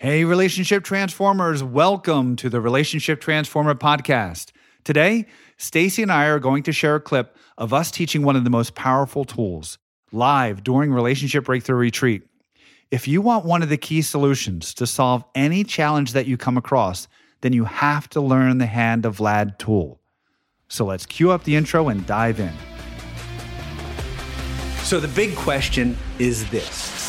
Hey, relationship transformers, welcome to the Relationship Transformer podcast. Today, Stacy and I are going to share a clip of us teaching one of the most powerful tools live during Relationship Breakthrough Retreat. If you want one of the key solutions to solve any challenge that you come across, then you have to learn the Hand of Vlad tool. So let's cue up the intro and dive in. So, the big question is this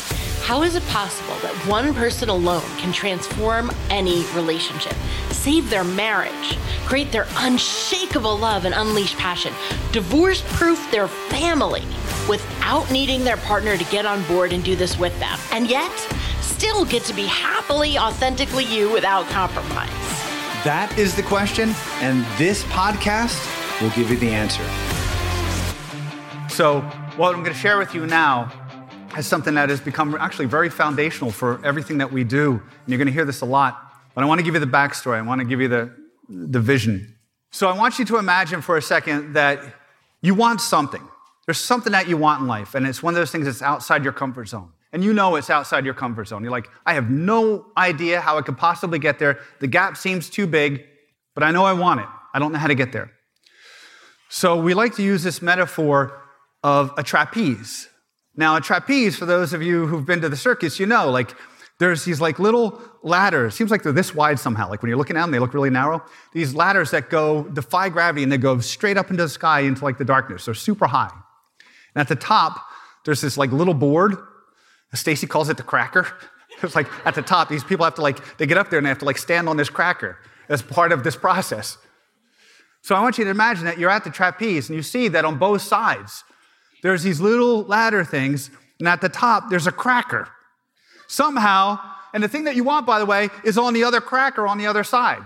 How is it possible that one person alone can transform any relationship, save their marriage, create their unshakable love and unleash passion, divorce proof their family without needing their partner to get on board and do this with them, and yet still get to be happily, authentically you without compromise? That is the question, and this podcast will give you the answer. So, what I'm going to share with you now is something that has become actually very foundational for everything that we do. And you're going to hear this a lot. But I want to give you the backstory. I want to give you the, the vision. So, I want you to imagine for a second that you want something. There's something that you want in life, and it's one of those things that's outside your comfort zone. And you know it's outside your comfort zone. You're like, I have no idea how I could possibly get there. The gap seems too big, but I know I want it. I don't know how to get there. So we like to use this metaphor of a trapeze. Now, a trapeze, for those of you who've been to the circus, you know, like there's these like little ladders. Seems like they're this wide somehow. Like when you're looking at them, they look really narrow. These ladders that go defy gravity and they go straight up into the sky into like the darkness. They're super high. And at the top, there's this like little board. Stacy calls it the cracker. It's like at the top, these people have to like, they get up there and they have to like stand on this cracker as part of this process. So I want you to imagine that you're at the trapeze and you see that on both sides, there's these little ladder things, and at the top, there's a cracker. Somehow, and the thing that you want, by the way, is on the other cracker on the other side.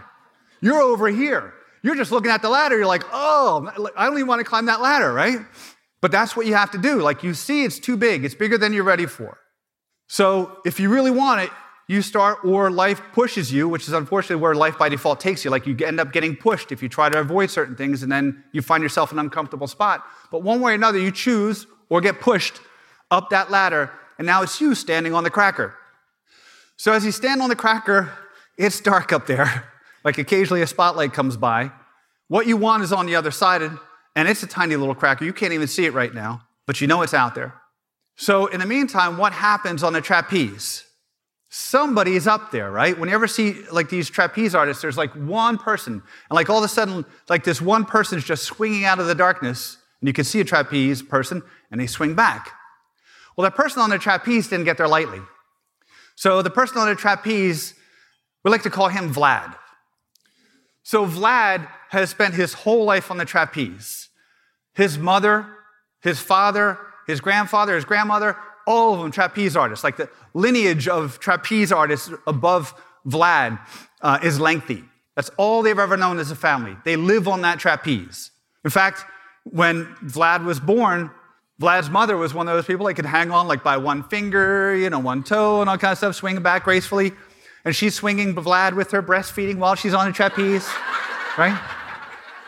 You're over here. You're just looking at the ladder. You're like, oh, I don't even want to climb that ladder, right? But that's what you have to do. Like you see, it's too big, it's bigger than you're ready for. So if you really want it, you start, or life pushes you, which is unfortunately where life by default takes you. Like you end up getting pushed if you try to avoid certain things, and then you find yourself in an uncomfortable spot. But one way or another, you choose or get pushed up that ladder, and now it's you standing on the cracker. So as you stand on the cracker, it's dark up there. Like occasionally a spotlight comes by. What you want is on the other side, and it's a tiny little cracker. You can't even see it right now, but you know it's out there. So, in the meantime, what happens on the trapeze? Somebody is up there, right? When you ever see like these trapeze artists, there's like one person, and like all of a sudden, like this one person is just swinging out of the darkness, and you can see a trapeze person, and they swing back. Well, that person on the trapeze didn't get there lightly. So, the person on the trapeze, we like to call him Vlad. So Vlad has spent his whole life on the trapeze. His mother, his father, his grandfather, his grandmother, all of them trapeze artists. Like the lineage of trapeze artists above Vlad uh, is lengthy. That's all they've ever known as a family. They live on that trapeze. In fact, when Vlad was born, Vlad's mother was one of those people that could hang on like by one finger, you know, one toe and all kind of stuff, swinging back gracefully and she's swinging Vlad with her breastfeeding while she's on a trapeze, right?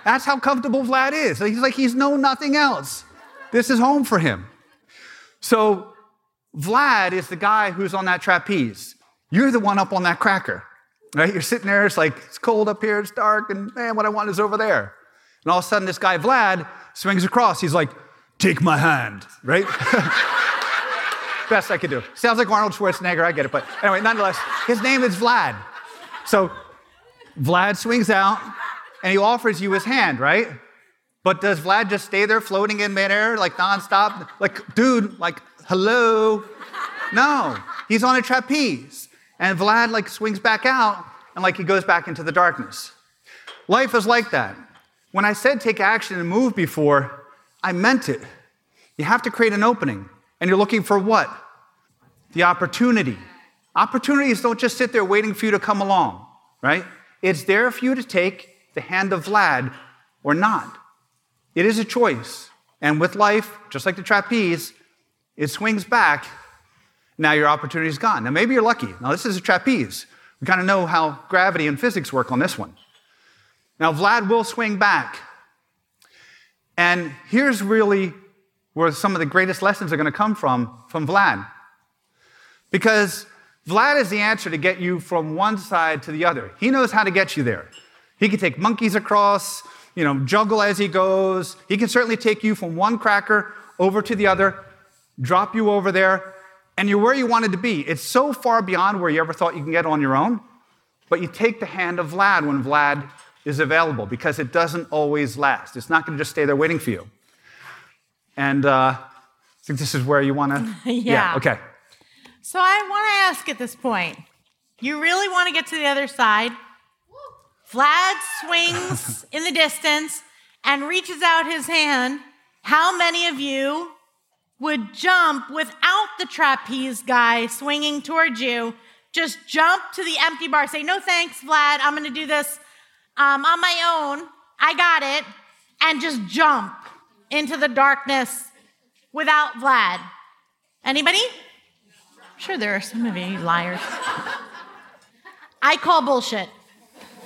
That's how comfortable Vlad is. He's like, he's known nothing else. This is home for him. So, Vlad is the guy who's on that trapeze. You're the one up on that cracker, right? You're sitting there, it's like, it's cold up here, it's dark, and man, what I want is over there. And all of a sudden, this guy, Vlad, swings across. He's like, take my hand, right? Best I could do. Sounds like Arnold Schwarzenegger, I get it. But anyway, nonetheless, his name is Vlad. So Vlad swings out and he offers you his hand, right? But does Vlad just stay there floating in midair, like nonstop? Like, dude, like, hello? No, he's on a trapeze. And Vlad, like, swings back out and, like, he goes back into the darkness. Life is like that. When I said take action and move before, I meant it. You have to create an opening. And you're looking for what? The opportunity. Opportunities don't just sit there waiting for you to come along, right? It's there for you to take the hand of Vlad or not. It is a choice. And with life, just like the trapeze, it swings back. Now your opportunity is gone. Now maybe you're lucky. Now this is a trapeze. We kind of know how gravity and physics work on this one. Now Vlad will swing back. And here's really where some of the greatest lessons are going to come from from Vlad. Because Vlad is the answer to get you from one side to the other. He knows how to get you there. He can take monkeys across, you know, juggle as he goes. He can certainly take you from one cracker over to the other, drop you over there, and you're where you wanted to be. It's so far beyond where you ever thought you can get on your own, but you take the hand of Vlad when Vlad is available because it doesn't always last. It's not going to just stay there waiting for you. And uh, I think this is where you want to. yeah. yeah. Okay. So I want to ask at this point you really want to get to the other side? Vlad swings in the distance and reaches out his hand. How many of you would jump without the trapeze guy swinging towards you? Just jump to the empty bar. Say, no thanks, Vlad. I'm going to do this um, on my own. I got it. And just jump into the darkness without Vlad. Anybody? I'm sure there are some of you liars. I call bullshit.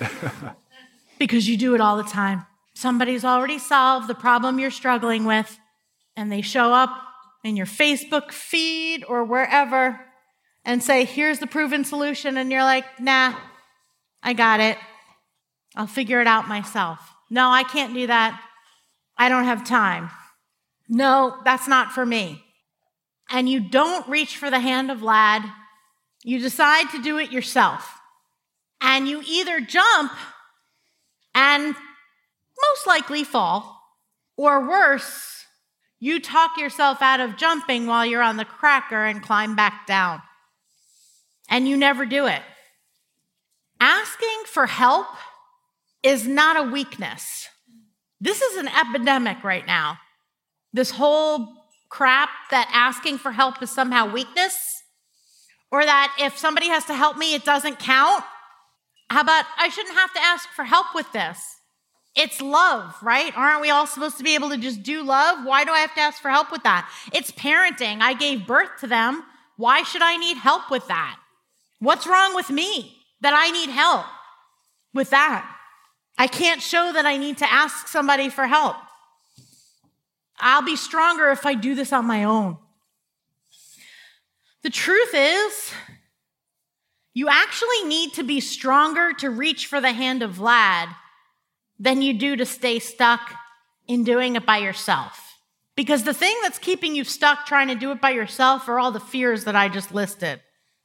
because you do it all the time. Somebody's already solved the problem you're struggling with, and they show up in your Facebook feed or wherever and say, Here's the proven solution. And you're like, Nah, I got it. I'll figure it out myself. No, I can't do that. I don't have time. No, that's not for me. And you don't reach for the hand of Vlad. You decide to do it yourself. And you either jump and most likely fall, or worse, you talk yourself out of jumping while you're on the cracker and climb back down. And you never do it. Asking for help is not a weakness. This is an epidemic right now. This whole crap that asking for help is somehow weakness, or that if somebody has to help me, it doesn't count. How about I shouldn't have to ask for help with this? It's love, right? Aren't we all supposed to be able to just do love? Why do I have to ask for help with that? It's parenting. I gave birth to them. Why should I need help with that? What's wrong with me that I need help with that? I can't show that I need to ask somebody for help. I'll be stronger if I do this on my own. The truth is, you actually need to be stronger to reach for the hand of Vlad than you do to stay stuck in doing it by yourself. Because the thing that's keeping you stuck trying to do it by yourself are all the fears that I just listed.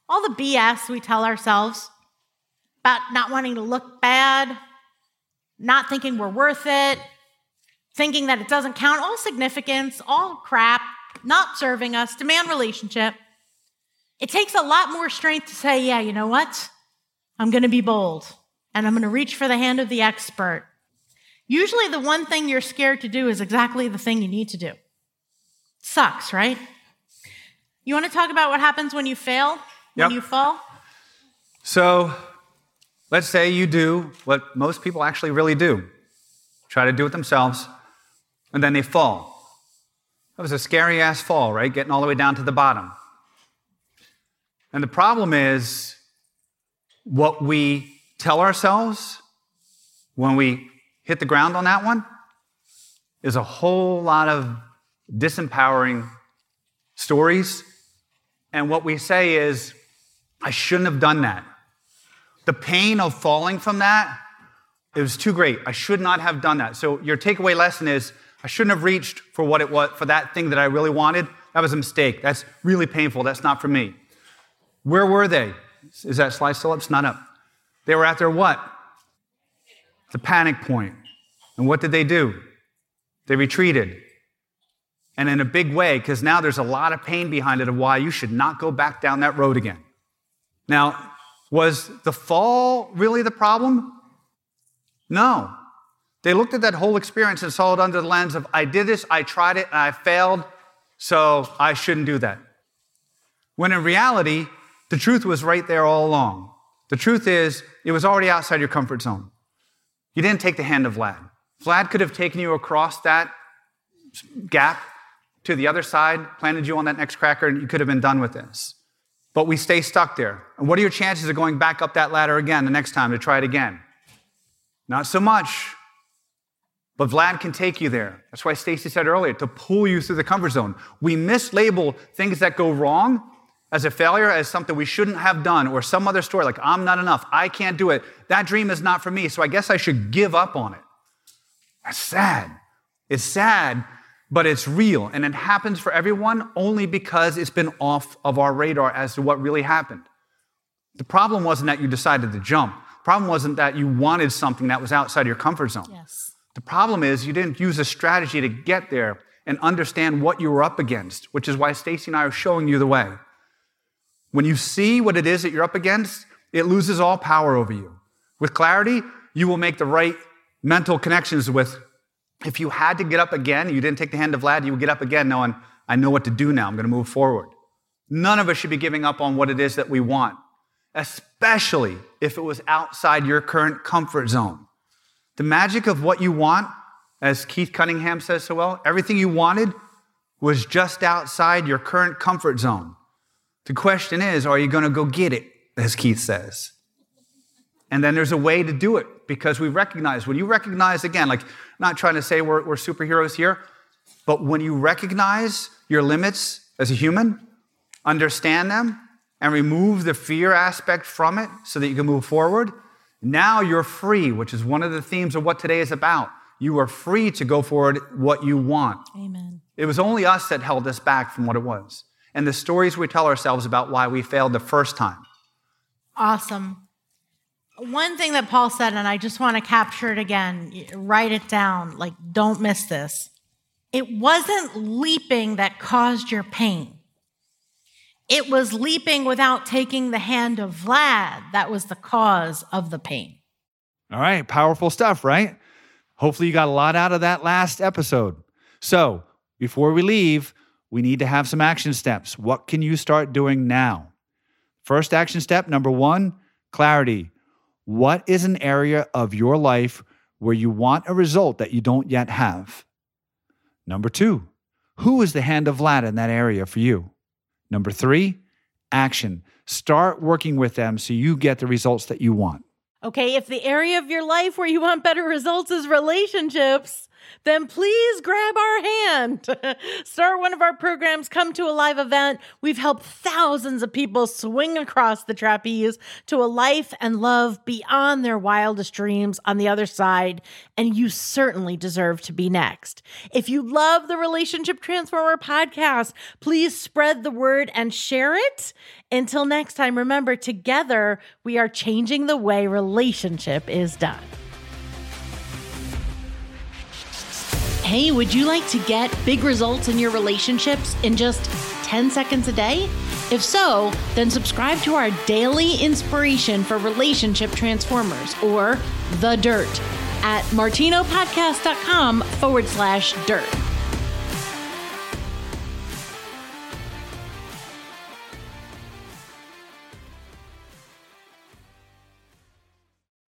All the BS we tell ourselves about not wanting to look bad, not thinking we're worth it, thinking that it doesn't count, all significance, all crap, not serving us, demand relationship. It takes a lot more strength to say, yeah, you know what? I'm going to be bold and I'm going to reach for the hand of the expert. Usually, the one thing you're scared to do is exactly the thing you need to do. Sucks, right? You want to talk about what happens when you fail, when Yep. you fall? So let's say you do what most people actually really do try to do it themselves, and then they fall. That was a scary ass fall, right? Getting all the way down to the bottom. And the problem is what we tell ourselves when we hit the ground on that one is a whole lot of disempowering stories. And what we say is, I shouldn't have done that. The pain of falling from that, it was too great. I should not have done that. So your takeaway lesson is I shouldn't have reached for what it was, for that thing that I really wanted. That was a mistake. That's really painful. That's not for me. Where were they? Is that slide still up? It's not up. They were at their what? The panic point. And what did they do? They retreated. And in a big way, because now there's a lot of pain behind it of why you should not go back down that road again. Now, was the fall really the problem? No. They looked at that whole experience and saw it under the lens of I did this, I tried it, and I failed, so I shouldn't do that. When in reality, the truth was right there all along. The truth is, it was already outside your comfort zone. You didn't take the hand of Vlad. Vlad could have taken you across that gap to the other side, planted you on that next cracker, and you could have been done with this. But we stay stuck there. And what are your chances of going back up that ladder again the next time to try it again? Not so much. But Vlad can take you there. That's why Stacy said earlier to pull you through the comfort zone. We mislabel things that go wrong as a failure, as something we shouldn't have done, or some other story like, I'm not enough, I can't do it, that dream is not for me, so I guess I should give up on it. That's sad. It's sad, but it's real. And it happens for everyone only because it's been off of our radar as to what really happened. The problem wasn't that you decided to jump. The problem wasn't that you wanted something that was outside your comfort zone. Yes. The problem is you didn't use a strategy to get there and understand what you were up against, which is why Stacy and I are showing you the way. When you see what it is that you're up against, it loses all power over you. With clarity, you will make the right mental connections with if you had to get up again, you didn't take the hand of Vlad, you would get up again knowing, I know what to do now. I'm going to move forward. None of us should be giving up on what it is that we want, especially if it was outside your current comfort zone. The magic of what you want, as Keith Cunningham says so well, everything you wanted was just outside your current comfort zone. The question is, are you going to go get it, as Keith says? And then there's a way to do it because we recognize, when you recognize, again, like, I'm not trying to say we're, we're superheroes here, but when you recognize your limits as a human, understand them, and remove the fear aspect from it so that you can move forward, now you're free, which is one of the themes of what today is about. You are free to go forward what you want. Amen. It was only us that held us back from what it was. And the stories we tell ourselves about why we failed the first time. Awesome. One thing that Paul said, and I just want to capture it again, write it down, like, don't miss this. It wasn't leaping that caused your pain. It was leaping without taking the hand of Vlad that was the cause of the pain. All right, powerful stuff, right? Hopefully, you got a lot out of that last episode. So, before we leave, we need to have some action steps. What can you start doing now? First action step number one clarity. What is an area of your life where you want a result that you don't yet have? Number two, who is the hand of Vlad in that area for you? Number three, action. Start working with them so you get the results that you want. Okay, if the area of your life where you want better results is relationships, then please grab our hand. Start one of our programs, come to a live event. We've helped thousands of people swing across the trapeze to a life and love beyond their wildest dreams on the other side, and you certainly deserve to be next. If you love the Relationship Transformer podcast, please spread the word and share it. Until next time, remember, together we are changing the way relationship is done. Hey, would you like to get big results in your relationships in just 10 seconds a day? If so, then subscribe to our daily inspiration for relationship transformers or The Dirt at martinopodcast.com forward slash dirt.